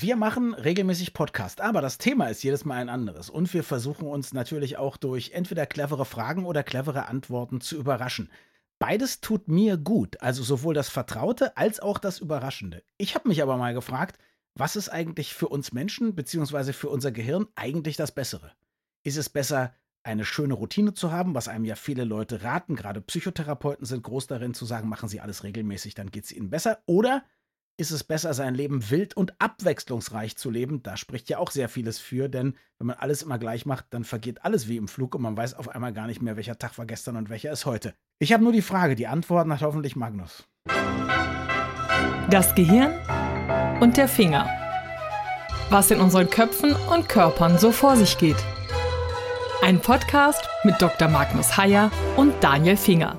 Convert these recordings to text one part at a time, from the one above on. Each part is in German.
Wir machen regelmäßig Podcast, aber das Thema ist jedes Mal ein anderes. Und wir versuchen uns natürlich auch durch entweder clevere Fragen oder clevere Antworten zu überraschen. Beides tut mir gut, also sowohl das Vertraute als auch das Überraschende. Ich habe mich aber mal gefragt, was ist eigentlich für uns Menschen bzw. für unser Gehirn eigentlich das Bessere? Ist es besser, eine schöne Routine zu haben, was einem ja viele Leute raten, gerade Psychotherapeuten sind groß darin zu sagen, machen Sie alles regelmäßig, dann geht es Ihnen besser. Oder ist es besser, sein Leben wild und abwechslungsreich zu leben? Da spricht ja auch sehr vieles für, denn wenn man alles immer gleich macht, dann vergeht alles wie im Flug und man weiß auf einmal gar nicht mehr, welcher Tag war gestern und welcher ist heute. Ich habe nur die Frage, die Antwort hat hoffentlich Magnus. Das Gehirn und der Finger. Was in unseren Köpfen und Körpern so vor sich geht. Ein Podcast mit Dr. Magnus Heyer und Daniel Finger.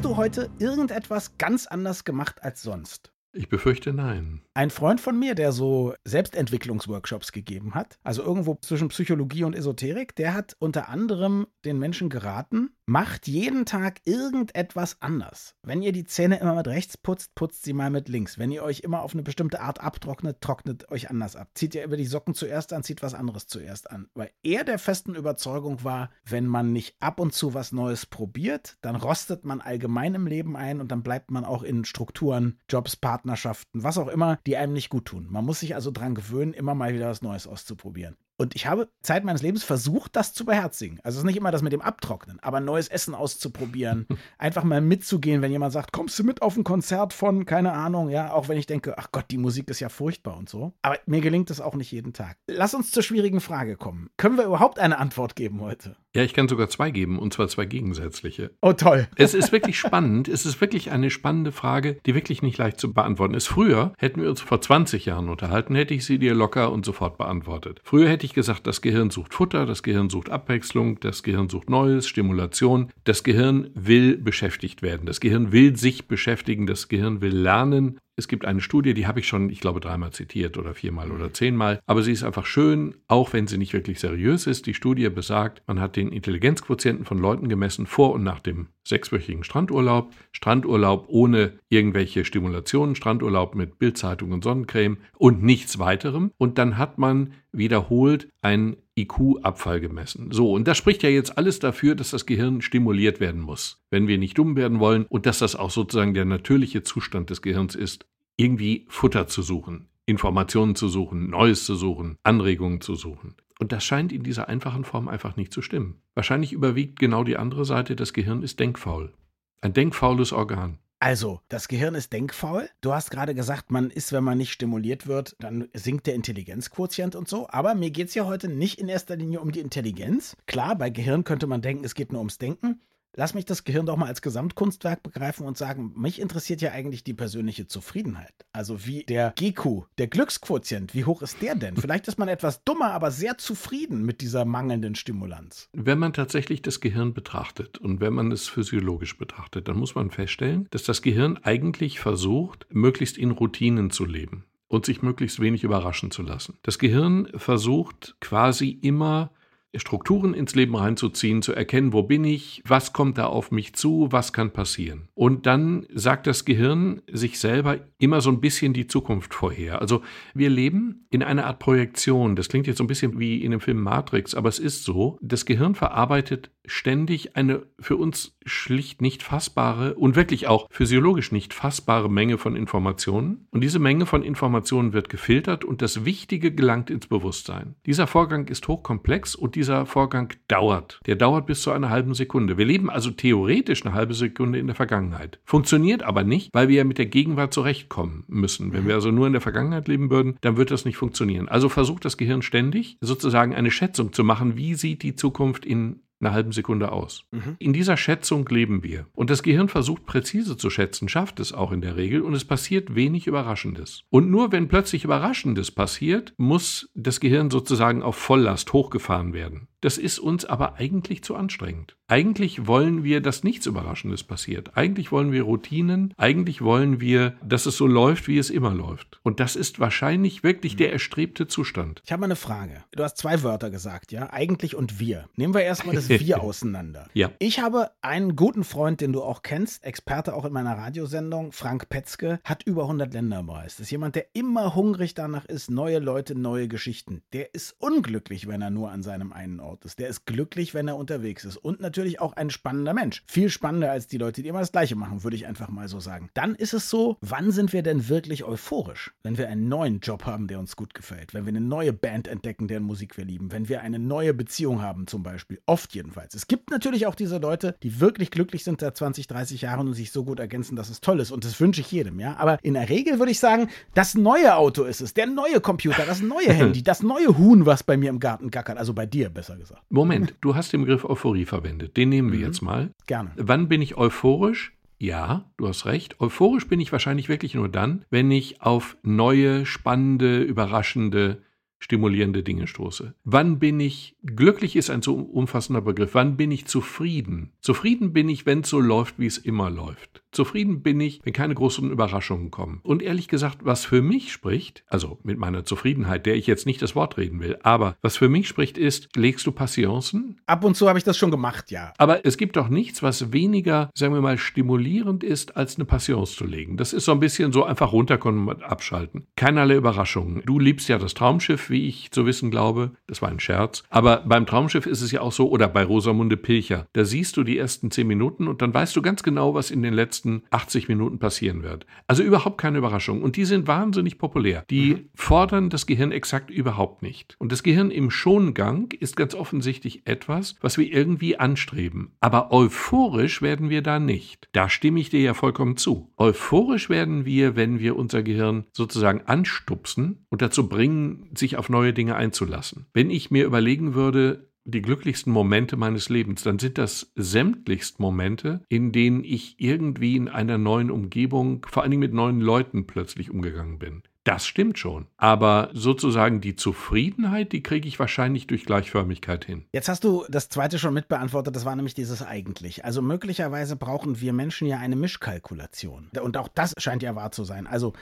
Hast du heute irgendetwas ganz anders gemacht als sonst? Ich befürchte nein. Ein Freund von mir, der so Selbstentwicklungsworkshops gegeben hat, also irgendwo zwischen Psychologie und Esoterik, der hat unter anderem den Menschen geraten, macht jeden Tag irgendetwas anders. Wenn ihr die Zähne immer mit rechts putzt, putzt sie mal mit links. Wenn ihr euch immer auf eine bestimmte Art abtrocknet, trocknet euch anders ab. Zieht ihr über die Socken zuerst an, zieht was anderes zuerst an. Weil er der festen Überzeugung war, wenn man nicht ab und zu was Neues probiert, dann rostet man allgemein im Leben ein und dann bleibt man auch in Strukturen, Jobs, Partnerschaften, was auch immer, die einem nicht gut tun. Man muss sich also daran gewöhnen, immer mal wieder was Neues auszuprobieren. Und ich habe Zeit meines Lebens versucht, das zu beherzigen. Also es ist nicht immer das mit dem Abtrocknen, aber neues Essen auszuprobieren, einfach mal mitzugehen, wenn jemand sagt, kommst du mit auf ein Konzert von, keine Ahnung, ja, auch wenn ich denke, ach Gott, die Musik ist ja furchtbar und so. Aber mir gelingt es auch nicht jeden Tag. Lass uns zur schwierigen Frage kommen. Können wir überhaupt eine Antwort geben heute? Ja, ich kann sogar zwei geben, und zwar zwei gegensätzliche. Oh, toll. Es ist wirklich spannend. Es ist wirklich eine spannende Frage, die wirklich nicht leicht zu beantworten ist. Früher hätten wir uns vor 20 Jahren unterhalten, hätte ich sie dir locker und sofort beantwortet. Früher hätte ich gesagt, das Gehirn sucht Futter, das Gehirn sucht Abwechslung, das Gehirn sucht Neues, Stimulation. Das Gehirn will beschäftigt werden. Das Gehirn will sich beschäftigen. Das Gehirn will lernen. Es gibt eine Studie, die habe ich schon, ich glaube, dreimal zitiert oder viermal oder zehnmal. Aber sie ist einfach schön, auch wenn sie nicht wirklich seriös ist. Die Studie besagt, man hat den Intelligenzquotienten von Leuten gemessen vor und nach dem sechswöchigen Strandurlaub. Strandurlaub ohne irgendwelche Stimulationen, Strandurlaub mit Bildzeitung und Sonnencreme und nichts weiterem. Und dann hat man wiederholt einen IQ-Abfall gemessen. So, und das spricht ja jetzt alles dafür, dass das Gehirn stimuliert werden muss, wenn wir nicht dumm werden wollen und dass das auch sozusagen der natürliche Zustand des Gehirns ist, irgendwie Futter zu suchen, Informationen zu suchen, Neues zu suchen, Anregungen zu suchen. Und das scheint in dieser einfachen Form einfach nicht zu stimmen. Wahrscheinlich überwiegt genau die andere Seite, das Gehirn ist denkfaul. Ein denkfaules Organ. Also, das Gehirn ist denkfaul. Du hast gerade gesagt, man ist, wenn man nicht stimuliert wird, dann sinkt der Intelligenzquotient und so. Aber mir geht es ja heute nicht in erster Linie um die Intelligenz. Klar, bei Gehirn könnte man denken, es geht nur ums Denken. Lass mich das Gehirn doch mal als Gesamtkunstwerk begreifen und sagen, mich interessiert ja eigentlich die persönliche Zufriedenheit. Also wie der GQ, der Glücksquotient, wie hoch ist der denn? Vielleicht ist man etwas dummer, aber sehr zufrieden mit dieser mangelnden Stimulanz. Wenn man tatsächlich das Gehirn betrachtet und wenn man es physiologisch betrachtet, dann muss man feststellen, dass das Gehirn eigentlich versucht, möglichst in Routinen zu leben und sich möglichst wenig überraschen zu lassen. Das Gehirn versucht quasi immer Strukturen ins Leben reinzuziehen, zu erkennen, wo bin ich, was kommt da auf mich zu, was kann passieren. Und dann sagt das Gehirn sich selber immer so ein bisschen die Zukunft vorher. Also wir leben in einer Art Projektion. Das klingt jetzt so ein bisschen wie in dem Film Matrix, aber es ist so. Das Gehirn verarbeitet ständig eine für uns schlicht nicht fassbare und wirklich auch physiologisch nicht fassbare Menge von Informationen. Und diese Menge von Informationen wird gefiltert und das Wichtige gelangt ins Bewusstsein. Dieser Vorgang ist hochkomplex und dieser Vorgang dauert. Der dauert bis zu einer halben Sekunde. Wir leben also theoretisch eine halbe Sekunde in der Vergangenheit. Funktioniert aber nicht, weil wir ja mit der Gegenwart zurechtkommen müssen. Wenn wir also nur in der Vergangenheit leben würden, dann wird das nicht funktionieren. Also versucht das Gehirn ständig sozusagen eine Schätzung zu machen, wie sieht die Zukunft in einer halben Sekunde aus. Mhm. In dieser Schätzung leben wir. Und das Gehirn versucht präzise zu schätzen, schafft es auch in der Regel und es passiert wenig Überraschendes. Und nur wenn plötzlich Überraschendes passiert, muss das Gehirn sozusagen auf Volllast hochgefahren werden. Das ist uns aber eigentlich zu anstrengend. Eigentlich wollen wir, dass nichts Überraschendes passiert. Eigentlich wollen wir Routinen. Eigentlich wollen wir, dass es so läuft, wie es immer läuft. Und das ist wahrscheinlich wirklich der erstrebte Zustand. Ich habe mal eine Frage. Du hast zwei Wörter gesagt, ja? Eigentlich und wir. Nehmen wir erstmal das Wir auseinander. Ja. Ich habe einen guten Freund, den du auch kennst, Experte auch in meiner Radiosendung, Frank Petzke, hat über 100 Länder im Reis. Das ist jemand, der immer hungrig danach ist, neue Leute, neue Geschichten. Der ist unglücklich, wenn er nur an seinem einen Ort ist. Der ist glücklich, wenn er unterwegs ist. Und natürlich auch ein spannender Mensch. Viel spannender als die Leute, die immer das Gleiche machen, würde ich einfach mal so sagen. Dann ist es so, wann sind wir denn wirklich euphorisch? Wenn wir einen neuen Job haben, der uns gut gefällt. Wenn wir eine neue Band entdecken, deren Musik wir lieben. Wenn wir eine neue Beziehung haben zum Beispiel. Oft jedenfalls. Es gibt natürlich auch diese Leute, die wirklich glücklich sind seit 20, 30 Jahren und sich so gut ergänzen, dass es toll ist. Und das wünsche ich jedem, ja. Aber in der Regel würde ich sagen, das neue Auto ist es, der neue Computer, das neue Handy, das neue Huhn, was bei mir im Garten gackert. Also bei dir, besser gesagt. Moment, du hast den Begriff Euphorie verwendet. Den nehmen wir Mhm. jetzt mal. Gerne. Wann bin ich euphorisch? Ja, du hast recht. Euphorisch bin ich wahrscheinlich wirklich nur dann, wenn ich auf neue, spannende, überraschende, stimulierende Dinge stoße. Wann bin ich, glücklich ist ein so umfassender Begriff, wann bin ich zufrieden? Zufrieden bin ich, wenn es so läuft, wie es immer läuft. Zufrieden bin ich, wenn keine großen Überraschungen kommen. Und ehrlich gesagt, was für mich spricht, also mit meiner Zufriedenheit, der ich jetzt nicht das Wort reden will, aber was für mich spricht ist, legst du Passionsen? Ab und zu habe ich das schon gemacht, ja. Aber es gibt doch nichts, was weniger, sagen wir mal, stimulierend ist, als eine Passion zu legen. Das ist so ein bisschen so einfach runterkommen und abschalten. Keinerlei Überraschungen. Du liebst ja das Traumschiff, wie ich zu wissen glaube. Das war ein Scherz. Aber beim Traumschiff ist es ja auch so, oder bei Rosamunde Pilcher, da siehst du die ersten zehn Minuten und dann weißt du ganz genau, was in den letzten 80 Minuten passieren wird. Also überhaupt keine Überraschung. Und die sind wahnsinnig populär. Die fordern das Gehirn exakt überhaupt nicht. Und das Gehirn im Schongang ist ganz offensichtlich etwas, was wir irgendwie anstreben. Aber euphorisch werden wir da nicht. Da stimme ich dir ja vollkommen zu. Euphorisch werden wir, wenn wir unser Gehirn sozusagen anstupsen und dazu bringen, sich auf neue Dinge einzulassen. Wenn ich mir überlegen würde, die glücklichsten Momente meines Lebens, dann sind das sämtlichst Momente, in denen ich irgendwie in einer neuen Umgebung, vor allen Dingen mit neuen Leuten plötzlich umgegangen bin. Das stimmt schon. Aber sozusagen die Zufriedenheit, die kriege ich wahrscheinlich durch Gleichförmigkeit hin. Jetzt hast du das zweite schon mitbeantwortet, das war nämlich dieses eigentlich. Also möglicherweise brauchen wir Menschen ja eine Mischkalkulation. Und auch das scheint ja wahr zu sein. Also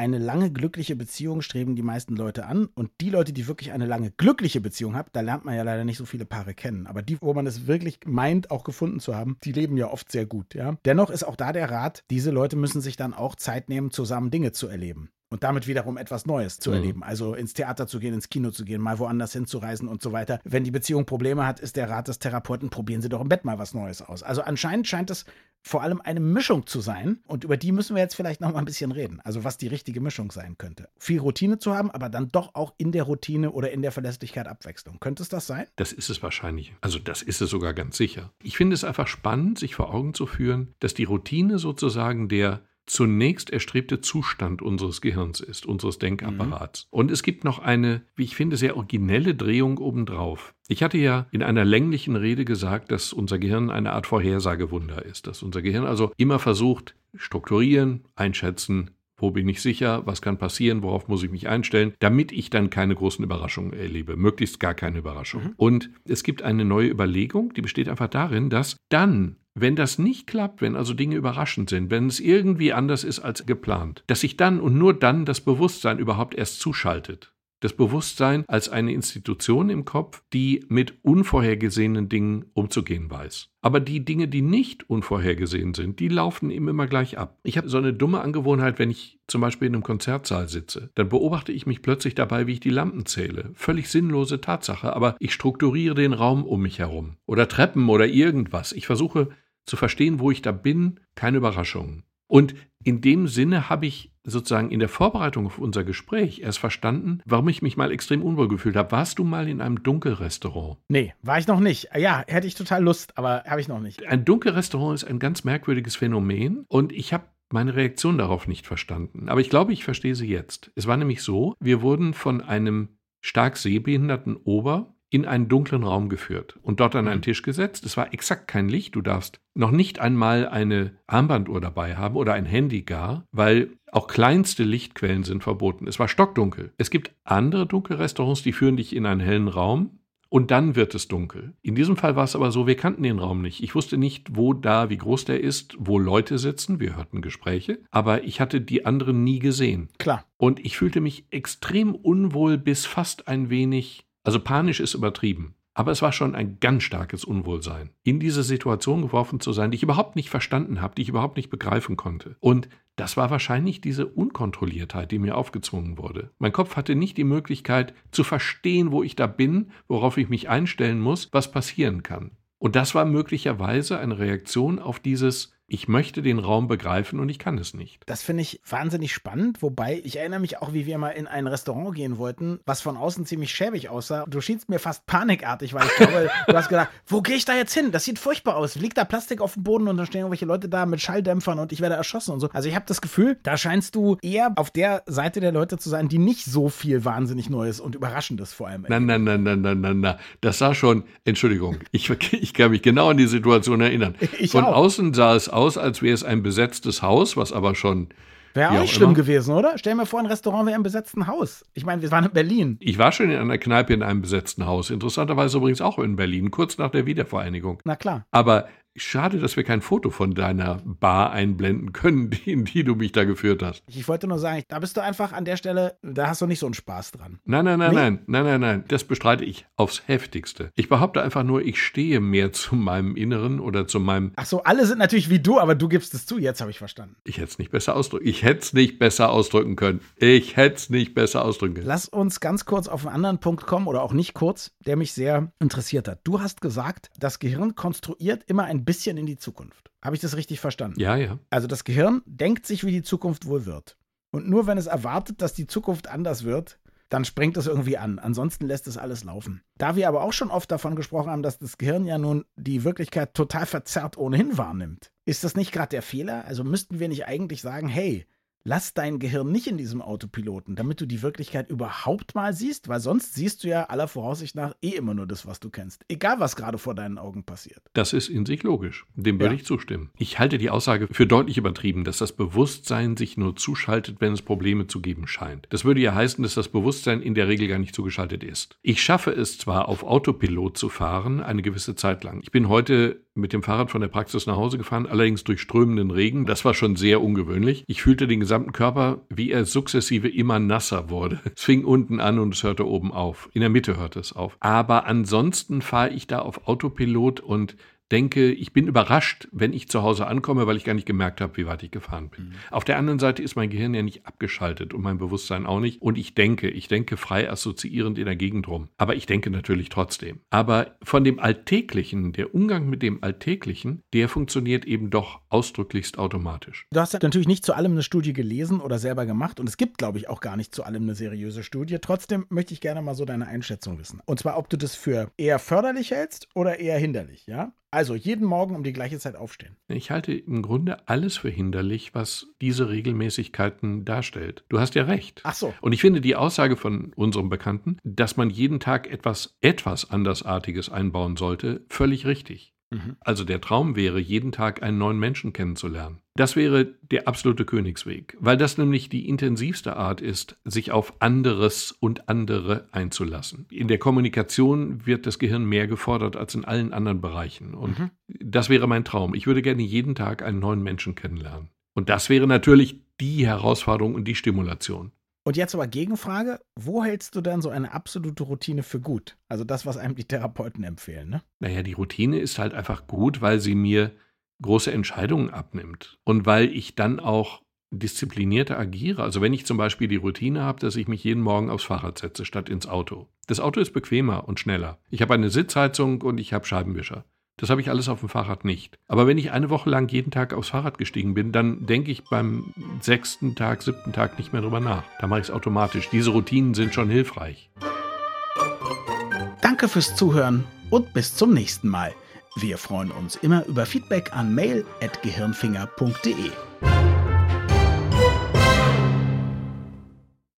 eine lange glückliche Beziehung streben die meisten Leute an. Und die Leute, die wirklich eine lange glückliche Beziehung haben, da lernt man ja leider nicht so viele Paare kennen. Aber die, wo man es wirklich meint, auch gefunden zu haben, die leben ja oft sehr gut. Ja? Dennoch ist auch da der Rat, diese Leute müssen sich dann auch Zeit nehmen, zusammen Dinge zu erleben. Und damit wiederum etwas Neues zu Mhm. erleben. Also ins Theater zu gehen, ins Kino zu gehen, mal woanders hinzureisen und so weiter. Wenn die Beziehung Probleme hat, ist der Rat des Therapeuten, probieren Sie doch im Bett mal was Neues aus. Also anscheinend scheint es vor allem eine Mischung zu sein. Und über die müssen wir jetzt vielleicht noch mal ein bisschen reden. Also was die richtige Mischung sein könnte. Viel Routine zu haben, aber dann doch auch in der Routine oder in der Verlässlichkeit Abwechslung. Könnte es das sein? Das ist es wahrscheinlich. Also das ist es sogar ganz sicher. Ich finde es einfach spannend, sich vor Augen zu führen, dass die Routine sozusagen der zunächst erstrebte Zustand unseres Gehirns ist, unseres Denkapparats. Und es gibt noch eine, wie ich finde, sehr originelle Drehung obendrauf. Ich hatte ja in einer länglichen Rede gesagt, dass unser Gehirn eine Art Vorhersagewunder ist, dass unser Gehirn also immer versucht, strukturieren, einschätzen, wo bin ich sicher, was kann passieren, worauf muss ich mich einstellen, damit ich dann keine großen Überraschungen erlebe, möglichst gar keine Überraschung. Und es gibt eine neue Überlegung, die besteht einfach darin, dass dann wenn das nicht klappt, wenn also Dinge überraschend sind, wenn es irgendwie anders ist als geplant, dass sich dann und nur dann das Bewusstsein überhaupt erst zuschaltet. Das Bewusstsein als eine Institution im Kopf, die mit unvorhergesehenen Dingen umzugehen weiß. Aber die Dinge, die nicht unvorhergesehen sind, die laufen ihm immer gleich ab. Ich habe so eine dumme Angewohnheit, wenn ich zum Beispiel in einem Konzertsaal sitze, dann beobachte ich mich plötzlich dabei, wie ich die Lampen zähle. Völlig sinnlose Tatsache, aber ich strukturiere den Raum um mich herum. Oder Treppen oder irgendwas. Ich versuche zu verstehen, wo ich da bin, keine Überraschungen. Und in dem Sinne habe ich sozusagen in der Vorbereitung auf unser Gespräch erst verstanden, warum ich mich mal extrem unwohl gefühlt habe. Warst du mal in einem Dunkelrestaurant? Nee, war ich noch nicht. Ja, hätte ich total Lust, aber habe ich noch nicht. Ein Dunkelrestaurant ist ein ganz merkwürdiges Phänomen und ich habe meine Reaktion darauf nicht verstanden. Aber ich glaube, ich verstehe sie jetzt. Es war nämlich so, wir wurden von einem stark sehbehinderten Ober in einen dunklen Raum geführt und dort an einen Tisch gesetzt. Es war exakt kein Licht. Du darfst noch nicht einmal eine Armbanduhr dabei haben oder ein Handy gar, weil auch kleinste Lichtquellen sind verboten. Es war stockdunkel. Es gibt andere Dunkelrestaurants, die führen dich in einen hellen Raum Und dann wird es dunkel. In diesem Fall war es aber so, wir kannten den Raum nicht. Ich wusste nicht, wo da, wie groß der ist, wo Leute sitzen. Wir hörten Gespräche, aber ich hatte die anderen nie gesehen. Klar. Und ich fühlte mich extrem unwohl bis fast ein wenig, also panisch ist übertrieben. Aber es war schon ein ganz starkes Unwohlsein, in diese Situation geworfen zu sein, die ich überhaupt nicht verstanden habe, die ich überhaupt nicht begreifen konnte. Und das war wahrscheinlich diese Unkontrolliertheit, die mir aufgezwungen wurde. Mein Kopf hatte nicht die Möglichkeit zu verstehen, wo ich da bin, worauf ich mich einstellen muss, was passieren kann. Und das war möglicherweise eine Reaktion auf dieses ich möchte den Raum begreifen und ich kann es nicht. Das finde ich wahnsinnig spannend, wobei ich erinnere mich auch, wie wir mal in ein Restaurant gehen wollten, was von außen ziemlich schäbig aussah. Du schienst mir fast panikartig, weil ich glaube, du hast gedacht, wo gehe ich da jetzt hin? Das sieht furchtbar aus. Liegt da Plastik auf dem Boden und dann stehen irgendwelche Leute da mit Schalldämpfern und ich werde erschossen und so. Also ich habe das Gefühl, da scheinst du eher auf der Seite der Leute zu sein, die nicht so viel wahnsinnig Neues und Überraschendes vor allem. Nein, nein, nein, nein, nein, nein, nein. Das sah schon, Entschuldigung, ich, ich kann mich genau an die Situation erinnern. Ich von auch. außen sah es aus, aus, als wäre es ein besetztes Haus, was aber schon. Wäre auch nicht schlimm immer. gewesen, oder? Stell mir vor, ein Restaurant wäre im besetzten Haus. Ich meine, wir waren in Berlin. Ich war schon in einer Kneipe in einem besetzten Haus. Interessanterweise übrigens auch in Berlin, kurz nach der Wiedervereinigung. Na klar. Aber Schade, dass wir kein Foto von deiner Bar einblenden können, in die du mich da geführt hast. Ich wollte nur sagen, da bist du einfach an der Stelle, da hast du nicht so einen Spaß dran. Nein, nein, nein, nee? nein, nein, nein, nein. Das bestreite ich aufs heftigste. Ich behaupte einfach nur, ich stehe mehr zu meinem Inneren oder zu meinem. Ach so, alle sind natürlich wie du, aber du gibst es zu. Jetzt habe ich verstanden. Ich hätte es nicht besser ausdrücken. Ich hätte es nicht besser ausdrücken können. Ich hätte es nicht besser ausdrücken können. Lass uns ganz kurz auf einen anderen Punkt kommen oder auch nicht kurz, der mich sehr interessiert hat. Du hast gesagt, das Gehirn konstruiert immer ein bisschen in die Zukunft. Zukunft. Habe ich das richtig verstanden? Ja, ja. Also das Gehirn denkt sich, wie die Zukunft wohl wird. Und nur wenn es erwartet, dass die Zukunft anders wird, dann springt es irgendwie an. Ansonsten lässt es alles laufen. Da wir aber auch schon oft davon gesprochen haben, dass das Gehirn ja nun die Wirklichkeit total verzerrt ohnehin wahrnimmt, ist das nicht gerade der Fehler? Also müssten wir nicht eigentlich sagen, hey, lass dein Gehirn nicht in diesem Autopiloten, damit du die Wirklichkeit überhaupt mal siehst, weil sonst siehst du ja aller Voraussicht nach eh immer nur das, was du kennst. Egal, was gerade vor deinen Augen passiert. Das ist in sich logisch. Dem würde ja. ich zustimmen. Ich halte die Aussage für deutlich übertrieben, dass das Bewusstsein sich nur zuschaltet, wenn es Probleme zu geben scheint. Das würde ja heißen, dass das Bewusstsein in der Regel gar nicht zugeschaltet ist. Ich schaffe es zwar, auf Autopilot zu fahren, eine gewisse Zeit lang. Ich bin heute mit dem Fahrrad von der Praxis nach Hause gefahren, allerdings durch strömenden Regen. Das war schon sehr ungewöhnlich. Ich fühlte den gesamten Körper, wie er sukzessive immer nasser wurde. Es fing unten an und es hörte oben auf. In der Mitte hörte es auf. Aber ansonsten fahre ich da auf Autopilot und denke, ich bin überrascht, wenn ich zu Hause ankomme, weil ich gar nicht gemerkt habe, wie weit ich gefahren bin. Mhm. Auf der anderen Seite ist mein Gehirn ja nicht abgeschaltet und mein Bewusstsein auch nicht. Und ich denke, ich denke frei assoziierend in der Gegend rum. Aber ich denke natürlich trotzdem. Aber von dem Alltäglichen, der Umgang mit dem Alltäglichen, der funktioniert eben doch ausdrücklichst automatisch. Du hast natürlich nicht zu allem eine Studie gelesen oder selber gemacht. Und es gibt, glaube ich, auch gar nicht zu allem eine seriöse Studie. Trotzdem möchte ich gerne mal so deine Einschätzung wissen. Und zwar, ob du das für eher förderlich hältst oder eher hinderlich, ja? Also jeden Morgen um die gleiche Zeit aufstehen. Ich halte im Grunde alles für hinderlich, was diese Regelmäßigkeiten darstellt. Du hast ja recht. Ach so. Und ich finde die Aussage von unserem Bekannten, dass man jeden Tag etwas etwas andersartiges einbauen sollte, völlig richtig. Mhm. Also der Traum wäre, jeden Tag einen neuen Menschen kennenzulernen. Das wäre der absolute Königsweg, weil das nämlich die intensivste Art ist, sich auf anderes und andere einzulassen. In der Kommunikation wird das Gehirn mehr gefordert als in allen anderen Bereichen. Und mhm. das wäre mein Traum. Ich würde gerne jeden Tag einen neuen Menschen kennenlernen. Und das wäre natürlich die Herausforderung und die Stimulation. Und jetzt aber Gegenfrage, wo hältst du dann so eine absolute Routine für gut? Also das, was einem die Therapeuten empfehlen, ne? Naja, die Routine ist halt einfach gut, weil sie mir große Entscheidungen abnimmt und weil ich dann auch disziplinierter agiere. Also wenn ich zum Beispiel die Routine habe, dass ich mich jeden Morgen aufs Fahrrad setze statt ins Auto. Das Auto ist bequemer und schneller. Ich habe eine Sitzheizung und ich habe Scheibenwischer. Das habe ich alles auf dem Fahrrad nicht. Aber wenn ich eine Woche lang jeden Tag aufs Fahrrad gestiegen bin, dann denke ich beim sechsten Tag, siebten Tag nicht mehr drüber nach. Da mache ich es automatisch. Diese Routinen sind schon hilfreich. Danke fürs Zuhören und bis zum nächsten Mal. Wir freuen uns immer über Feedback an mail.gehirnfinger.de.